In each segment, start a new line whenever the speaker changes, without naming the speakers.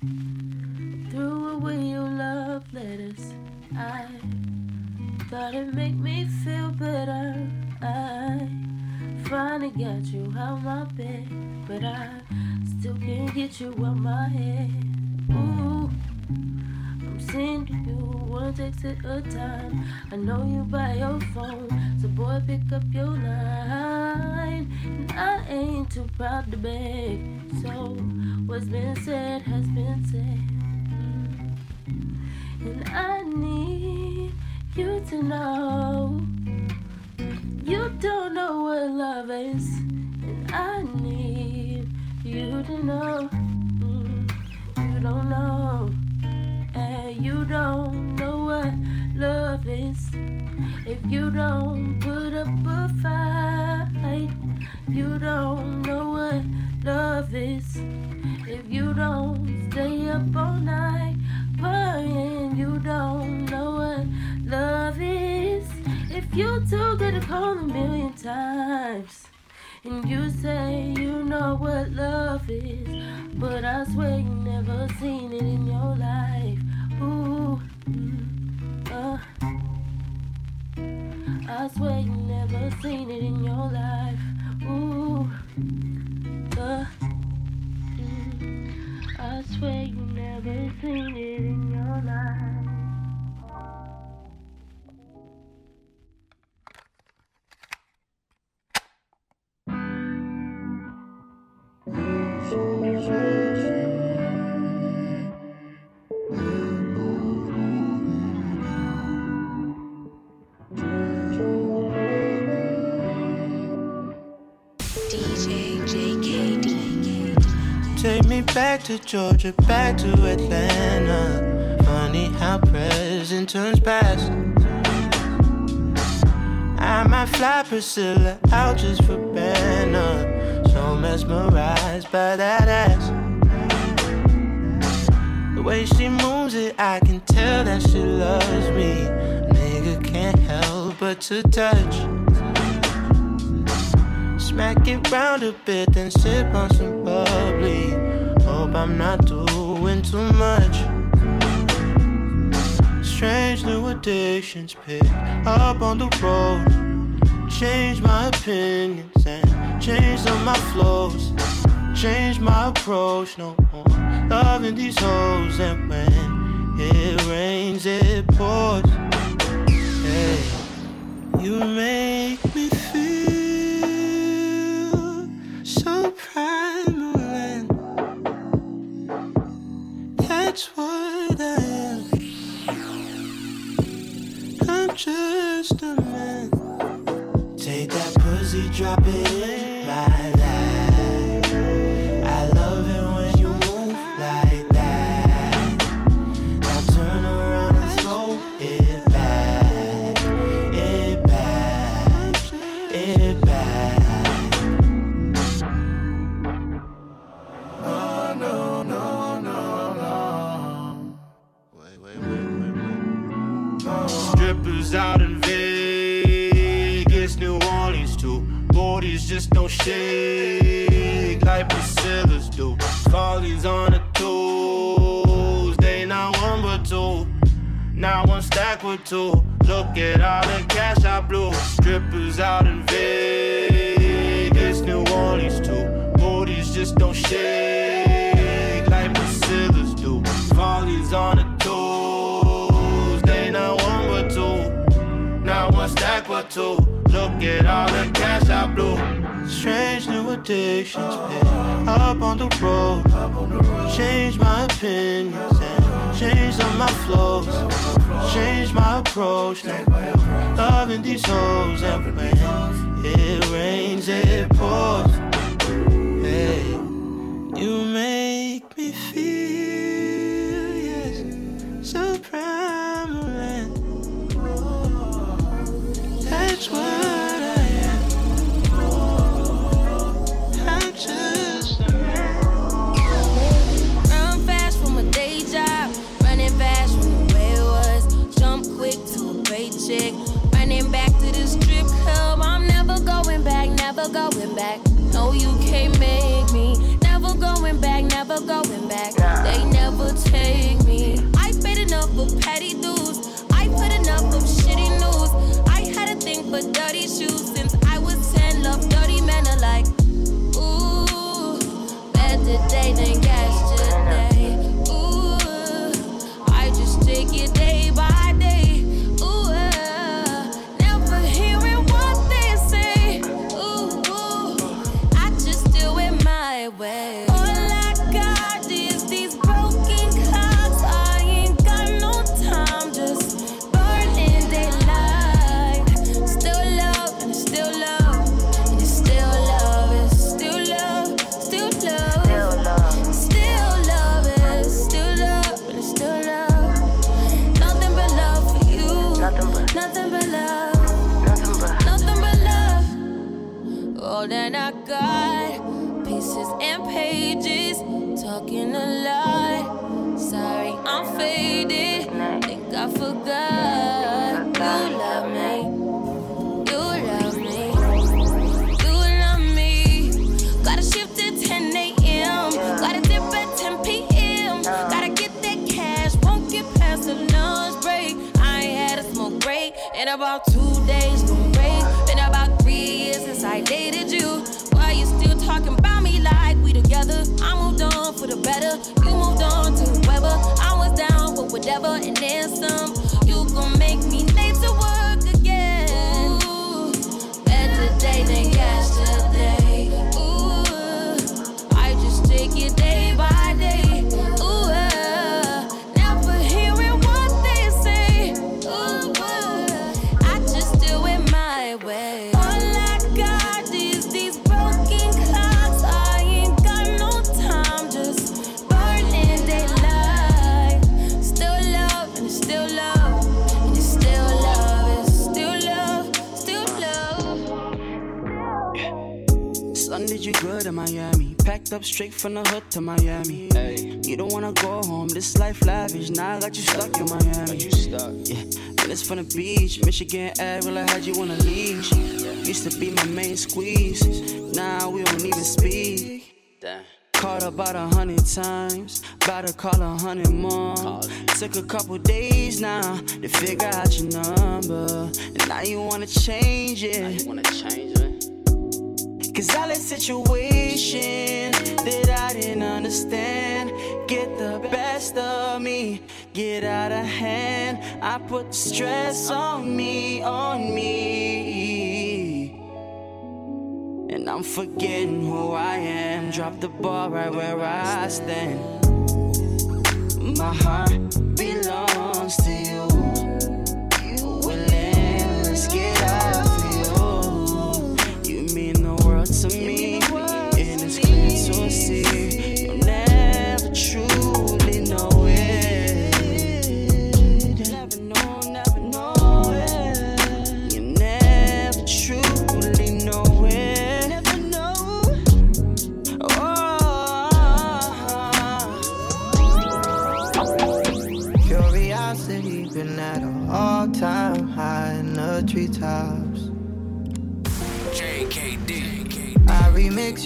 Threw away your love letters. I thought it'd make me feel better. I finally got you out my bed, but I still can't get you out my head. Ooh, I'm sending you one text at a time. I know you by your phone, so boy pick up your line. And I ain't too proud to beg, so what's been said has been said. And I need you to know you don't know what love is. And I need you to know mm, you don't know. And you don't know what love is. If you don't And you say you know what love is, but I swear you never seen it in your life. Ooh, uh. I swear you never seen it in your life.
Back to Georgia, back to Atlanta. Funny how present turns past. I might fly Priscilla out just for banner. So mesmerized by that ass. The way she moves it, I can tell that she loves me. Nigga can't help but to touch. Smack it round a bit, then sip on some bubbly. Hope I'm not doing too much. Strange new addictions pick up on the road. Change my opinions and change some my flows. Change my approach, no more loving these hoes. And when it rains, it pours. Hey, you make me feel that's what I am. I'm just a man. Take that pussy, drop it in shake like Priscilla's do. Follies on the toes, they not one but two. Now one stack with two. Look at all the cash I blew. Strippers out in Vegas, New Orleans too. Bodies just don't shake like Priscilla's do. Follies on the toes, they not one but two. Now one stack but two. Look at all the cash I blew. Strange new addictions up on the road. Change my opinions and change some my flows. Change my approach. Loving these hoes and when it rains, it pours. Hey, you make me feel yes, so primal that's what
going back. Nah. They never take me. I paid enough for petty dues. I put enough of shitty news. I had a thing for dirty shoes since I was 10. Love dirty You moved on to whoever. I was down for whatever and then some. You gon' make me late to work again. Ooh, better day than yesterday.
Up straight from the hood to Miami. Hey, you don't wanna go home. This life lavish. Now I got you stuck in Miami. you stuck? Yeah, and it's from the beach. Michigan Ave, well, I had you on a leash. Used to be my main squeeze. Now we don't even speak. Damn. Called about a hundred times, about to call a hundred more. Took a couple days now to figure out your number, and now you wanna change it. Now you wanna change it. Cause all that situation that I didn't understand get the best of me, get out of hand. I put the stress on me, on me. And I'm forgetting who I am. Drop the ball right where I stand. My heart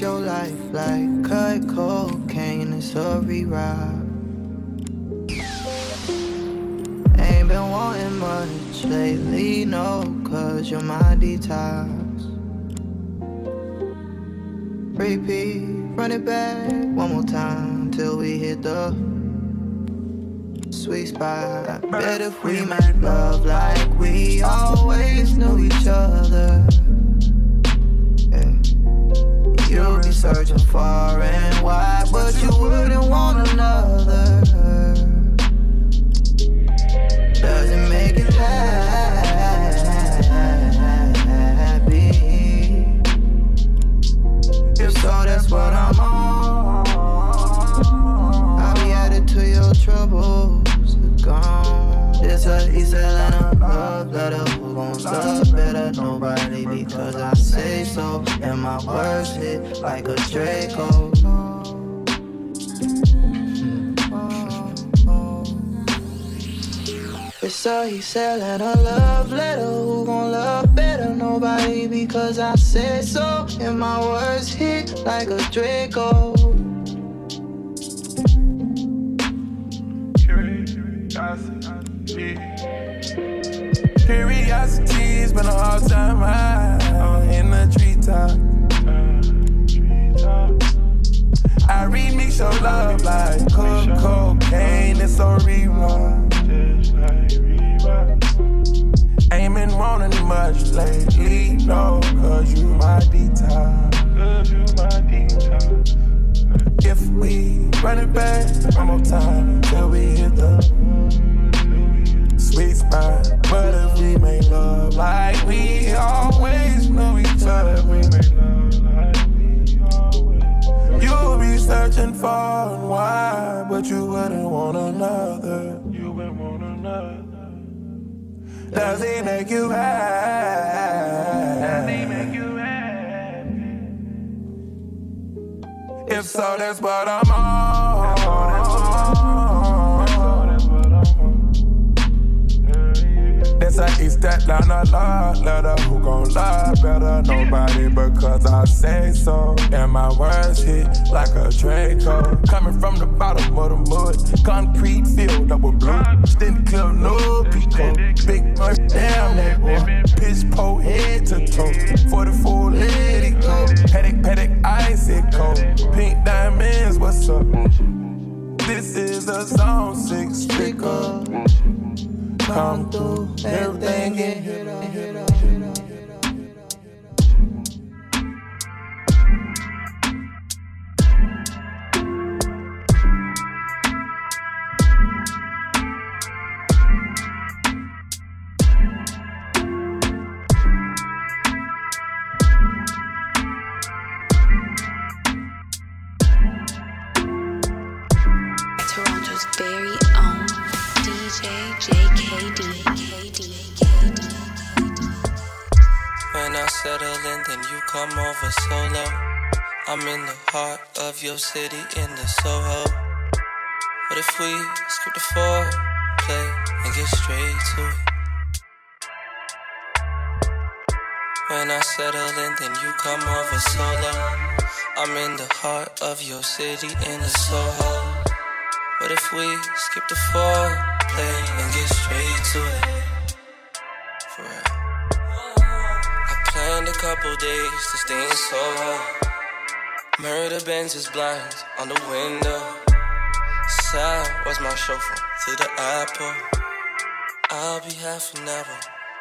your life like cut cocaine. It's a rewrite. Ain't been wanting much lately, no, cause you're my detox. Repeat, run it back one more time till we hit the sweet spot. Bet if we make love like we always knew each
run it back one more time till we hit the sweet spot. But if we make love like we always knew each other, you'll be searching far and wide, but you wouldn't want another. You wouldn't want another. Does he make you happy? If so, that's what I'm on. That's a East Atlanta love letter. Who gon' lie better? Nobody because I say so. And my words hit like a Draco. Coming from the bottom of the mud. Concrete filled up with blue. Stint clear, no pico. Big much, damn that boy. Pitch pole head to toe. 44, let it go. Patek, Patek, icy cold. Pink diamonds, what's up? This is a zone six sticker. Come through, everything get hit up,
over solo. I'm in the heart of your city in the Soho. What if we skip the foreplay and get straight to it? When I settle in, then you come over solo. I'm in the heart of your city in the Soho. What if we skip the foreplay and get straight to it? Couple days to stay in Soho. Murder Benz's blinds on the window. Side was my chauffeur to the apple. I'll be half an hour,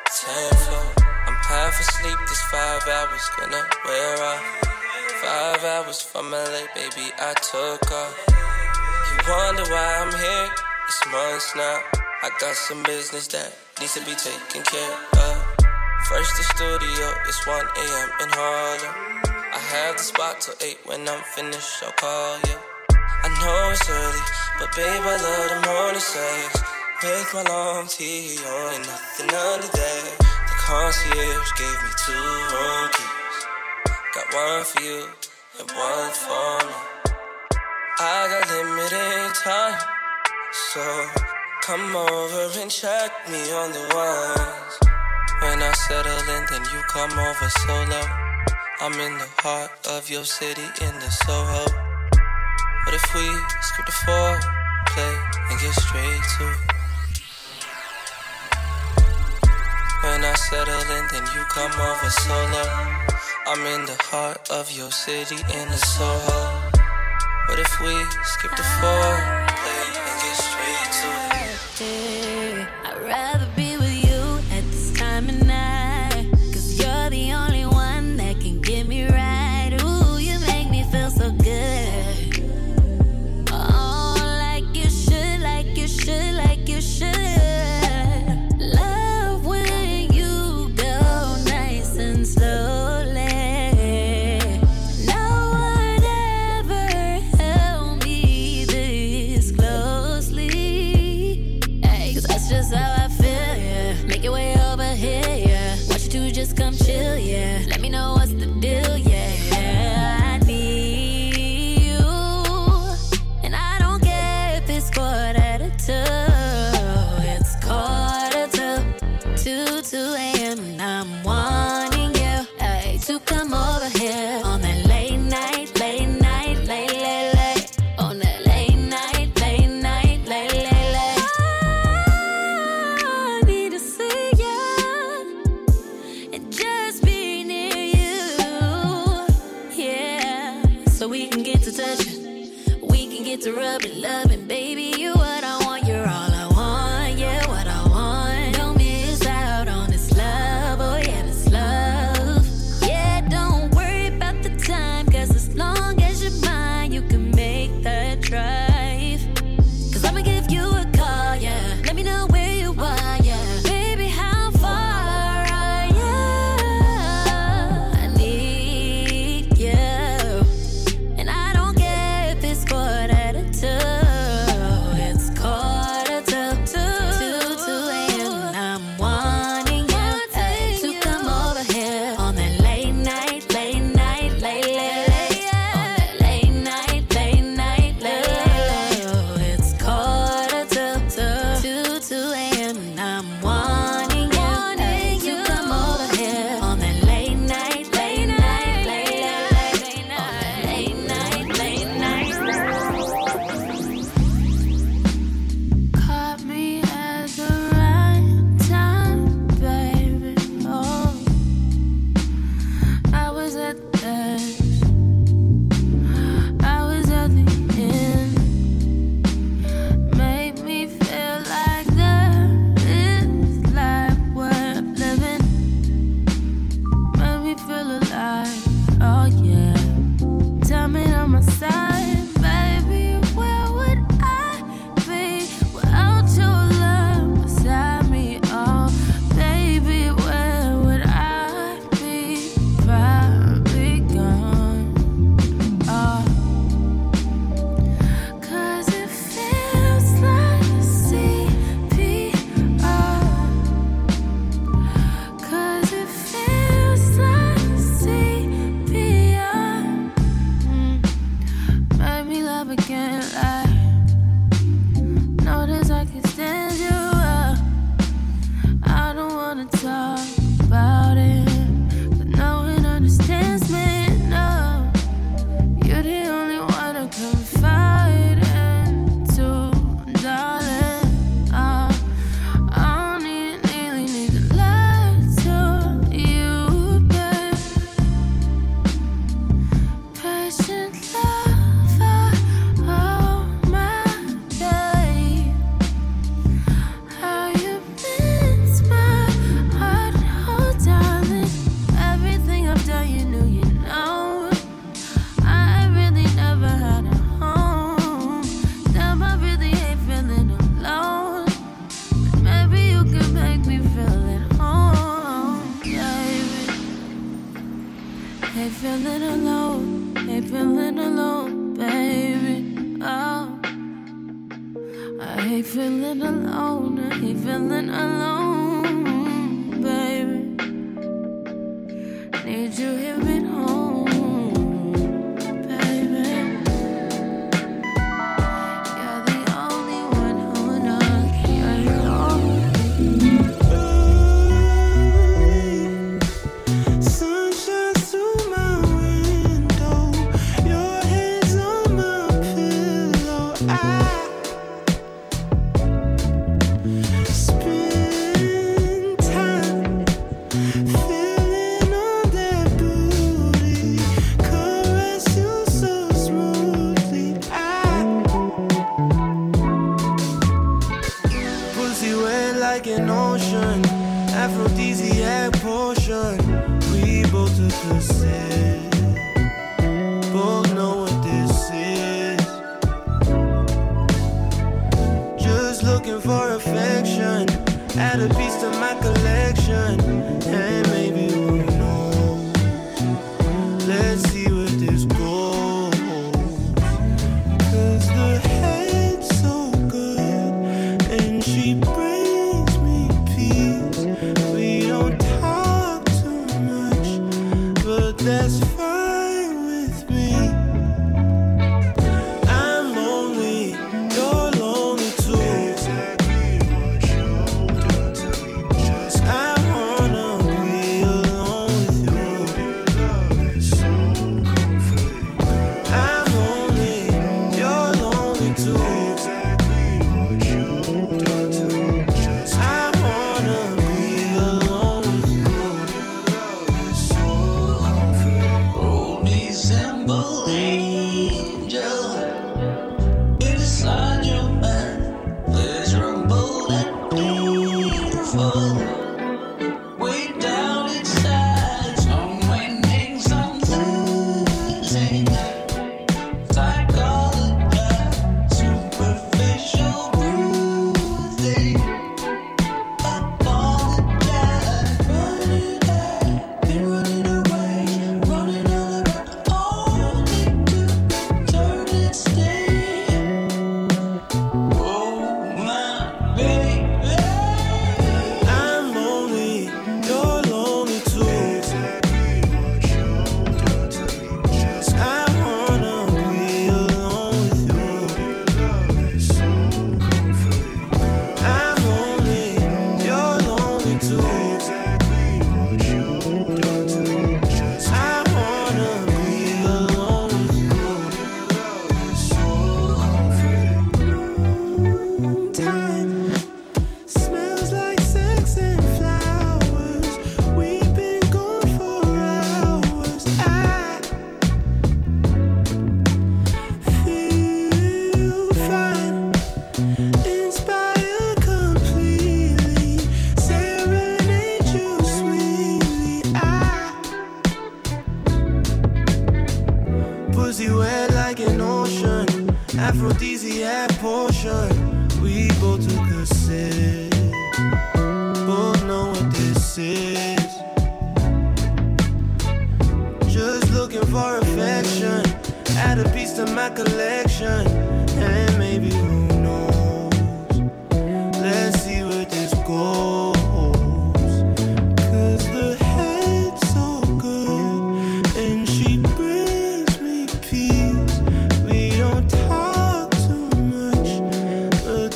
ten floor. I'm half asleep, this five hours gonna wear off. Five hours from LA, baby, I took off. You wonder why I'm here? It's months now. I got some business that needs to be taken care of. First the studio, it's 1 a.m. in Harlem. I have the spot till 8 when I'm finished, I'll call you. I know it's early, but babe, I love the morning sex. With my long tee on and nothing under there. The concierge gave me two room keys. Got one for you and one for me. I got limited time, so come over and check me on the ones. When I settle in, then you come over solo. I'm in the heart of your city in the Soho. What if we skip the foreplay and get straight to it? When I settle in, then you come over solo. I'm in the heart of your city in the Soho. What if we skip the foreplay
feeling alone, I hate feeling alone, baby. Need
you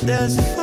much,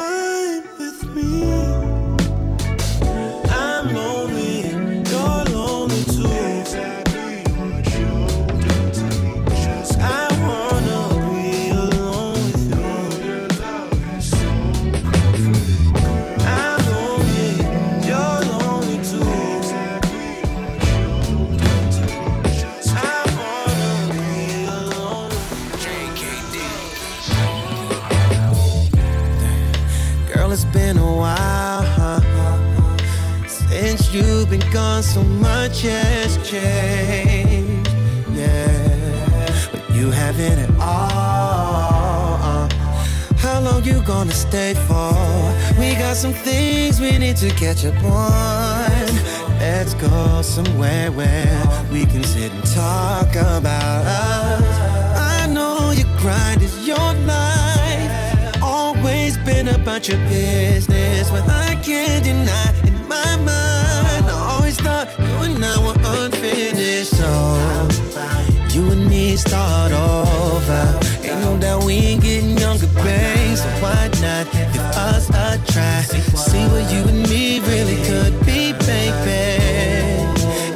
got some things we need to catch up on. Let's go somewhere where we can sit and talk about us. I know your grind is your life. Always been about your business, but I can't deny in my mind. I always thought you and I were unfinished, so you and me start over. Ain't no doubt we ain't getting younger, babe. So why not us a try? See what you and me really could be, baby.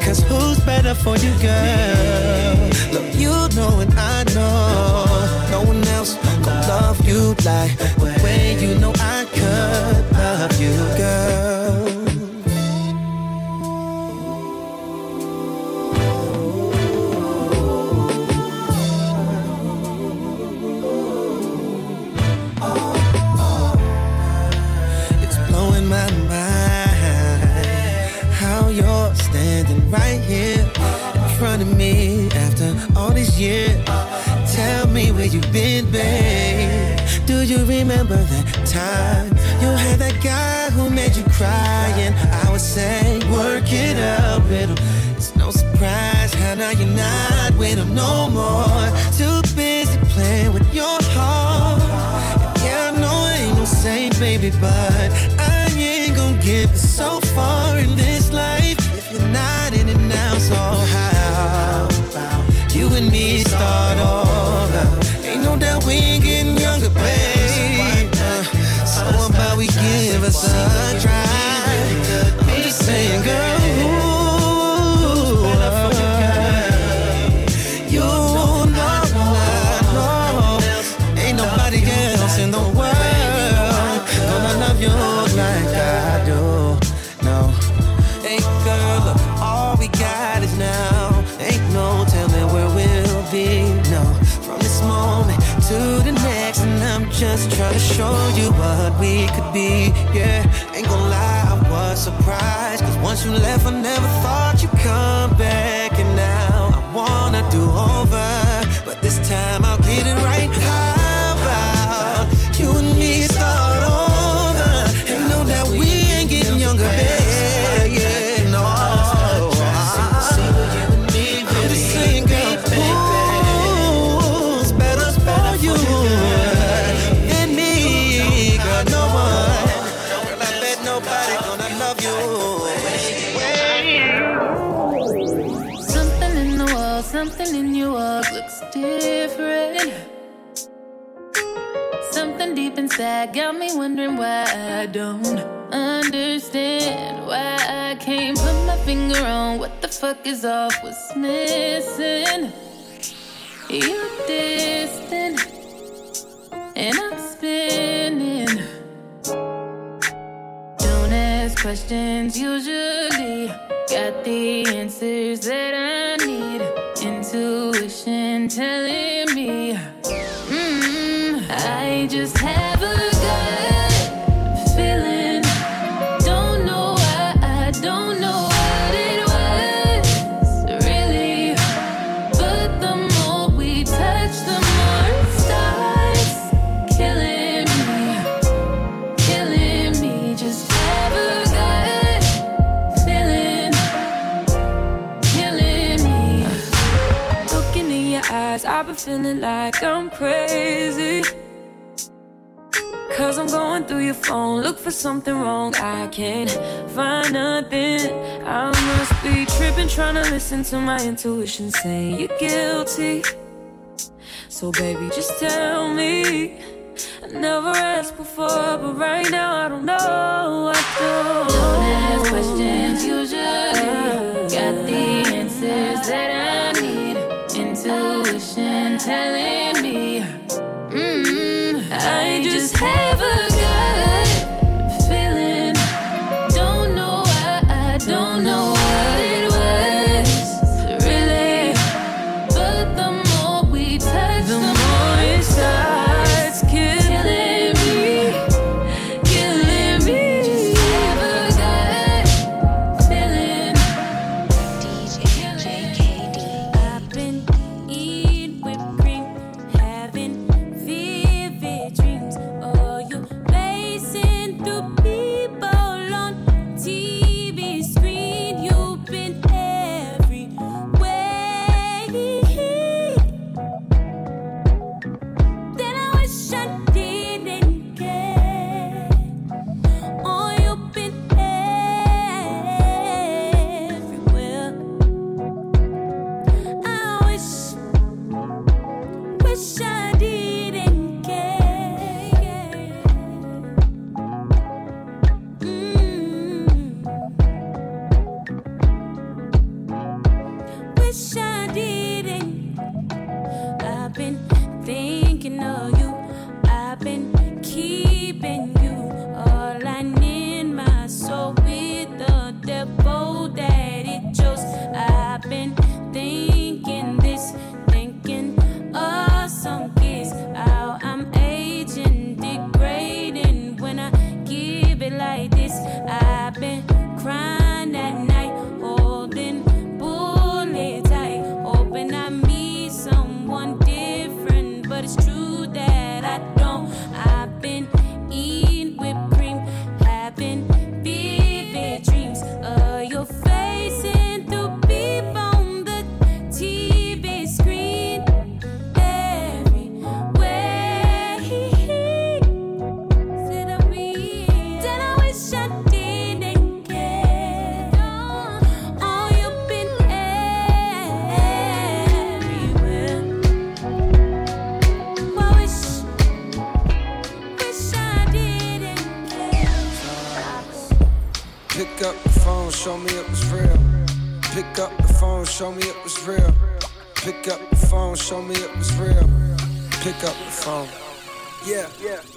Cause who's better for you, girl? Look, you know and I know. No one else gon' love you like been. Do you remember that time you had that guy who made you cry? And I would say, work it out, little. It's no surprise how now you're not with him no more. Too busy playing with your heart. Yeah, I know I ain't no saint, baby, but I ain't gon' get so far in this life if you're not in it now. So how about you and me start over? No doubt we ain't getting younger, babe. Uh, so about we give us a try? We could be. Yeah, ain't gonna lie, I was surprised. Cause once you left, I never thought
got me wondering why I don't understand. Why I can't put my finger on what the fuck is off, what's missing. You're distant, and I'm spinning. Don't ask questions usually. Got the answers that I need. Intuition telling me. Mm, I just have like I'm crazy. Cause I'm going through your phone, look for something wrong. I can't find nothing. I must be tripping, trying to listen to my intuition saying you're guilty. So, baby, just tell me. I never asked before, but right now I don't know. I don't.
Don't ask questions, usually got the answers that I need. Intuition telling me, mm, I just have a
phone, show me it was real. Pick up the phone, show me it was real. Pick up the phone. Yeah,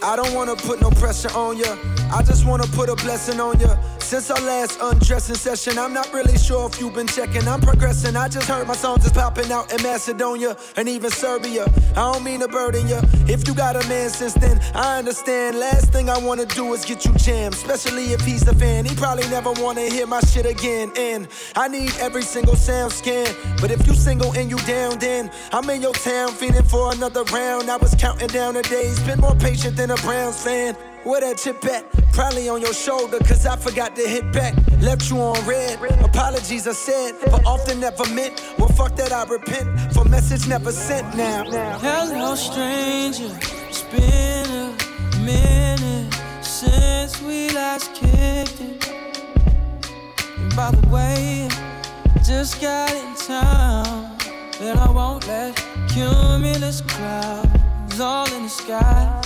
I don't wanna put no pressure on ya. I just wanna put a blessing on ya. Since our last undressing session, I'm not really sure if you've been checking. I'm progressing. I just heard my songs is popping out in Macedonia and even Serbia. I don't mean to burden ya. If you got a man since then, I understand. Last thing I wanna do is get you jammed, especially if he's the fan. He probably never wanna hear my shit again. And I need every single SoundScan. But if you single and you down, then I'm in your town feeling for another round. I was counting down the days, been more patient than a Browns fan. Where that chip at? Probably on your shoulder, cause I forgot to hit back. Left you on read. Apologies I said, but often never meant. Well, fuck that, I repent for message never sent now.
Hello, stranger. It's been a minute since we last kicked it. And by the way, just got in town. And I won't let cumulus clouds all in the sky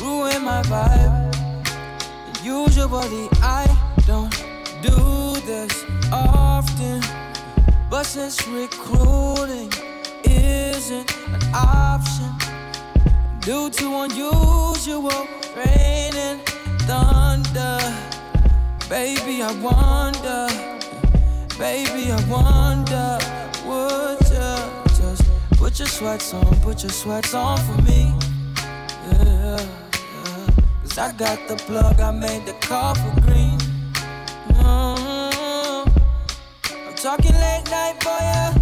ruin my vibe. Usually I don't do this often, but since recruiting isn't an option due to unusual rain and thunder, baby I wonder, baby I wonder, put your sweats on, put your sweats on for me? Yeah. Cause I got the plug, I made the call for green. Mhm. I'm talking late night for ya.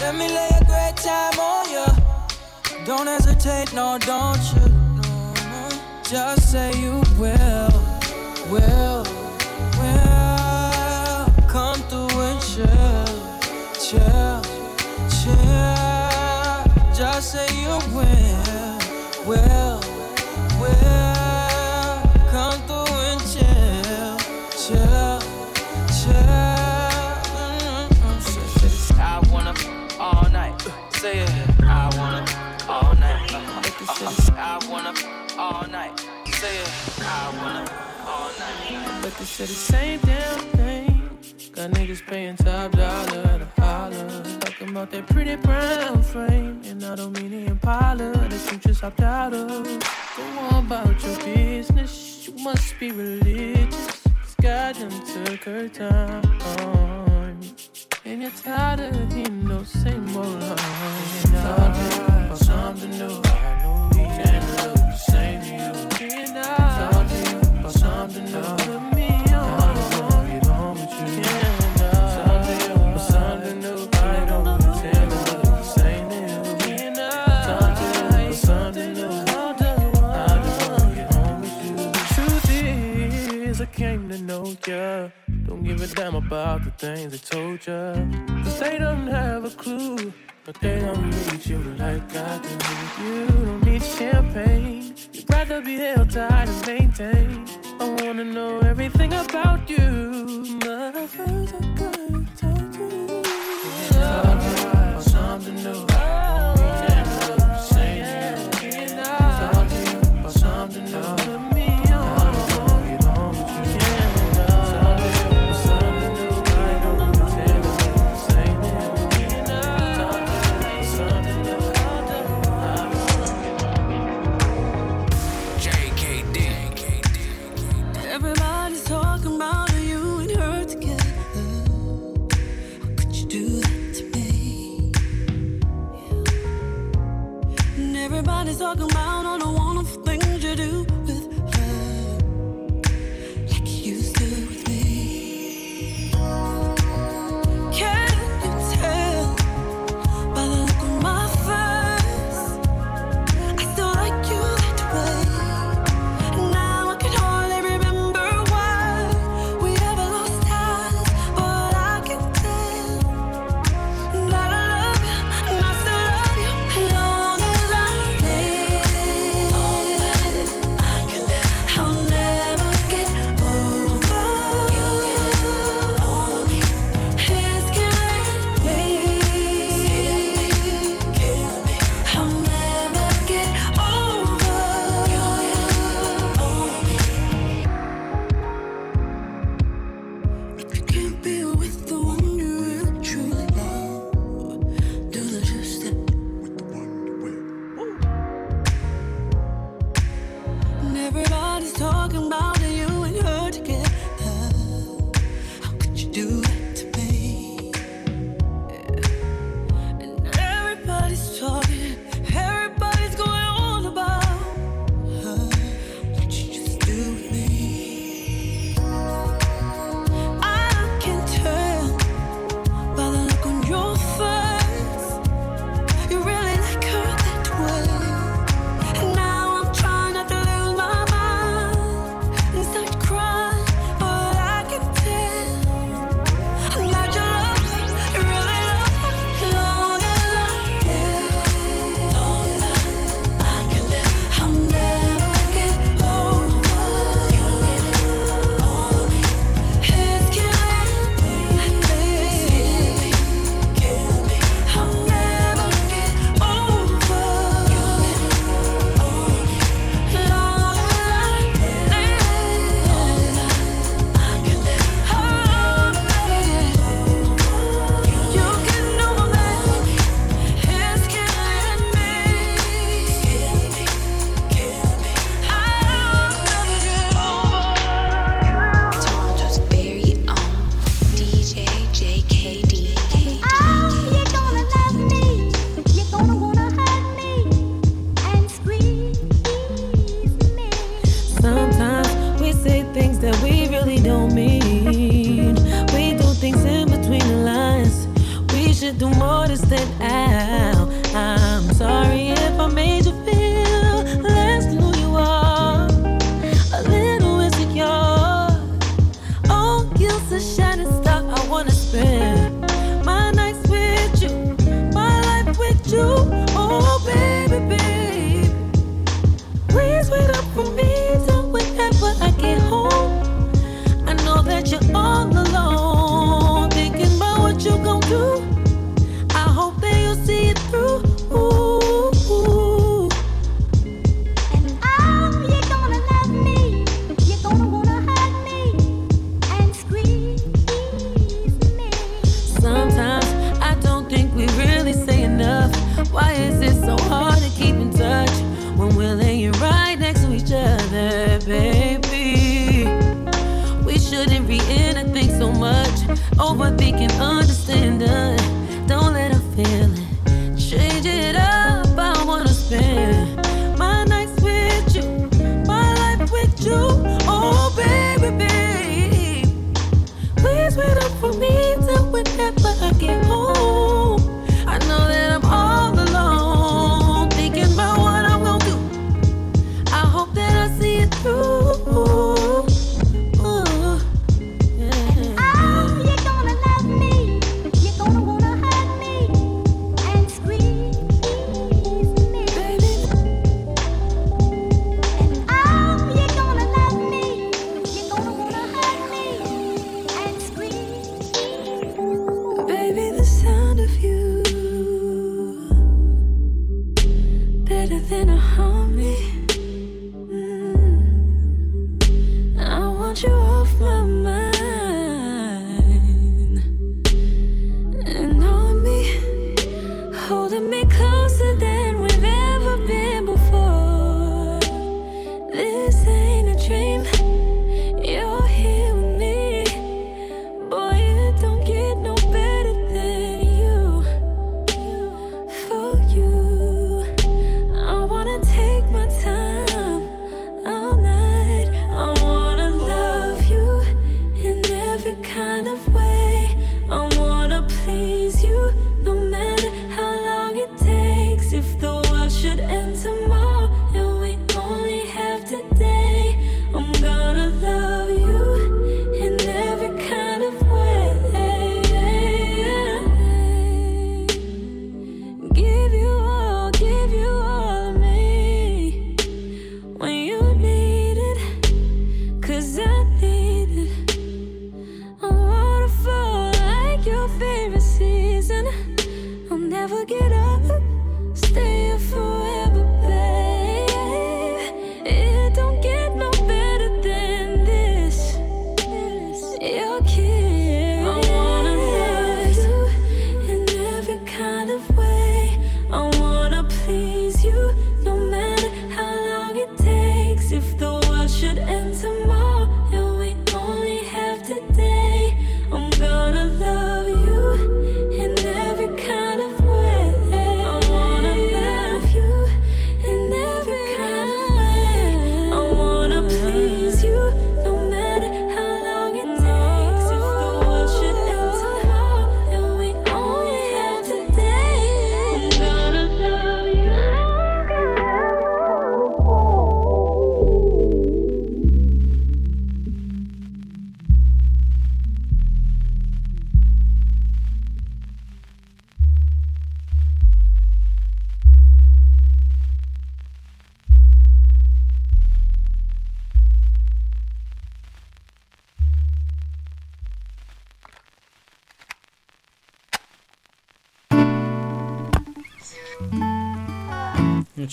Let me lay a great time on ya. Don't hesitate, no, don't you? No, no. Just say you will, will, will. Come through and chill, chill.
Well, well, come through. I wanna all night, say it. I wanna all night, I wanna all night, say it. I wanna all night. But they said the same damn thing. Got niggas paying top dollar at a holler. Talking about that pretty brown frame, and I don't mean the Impala that you just hopped out of. Go on about your business, you must be religious. God goddamn took her time, and you're tired of him, no sense. about the things they told you. Cause they don't have a clue. But they don't need you like I do. You don't need champagne. You'd rather be held tight and maintained. I wanna know everything about you. My first good.
Everybody's talking about all the wonderful things you do with
something else. Should
end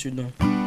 You
doing?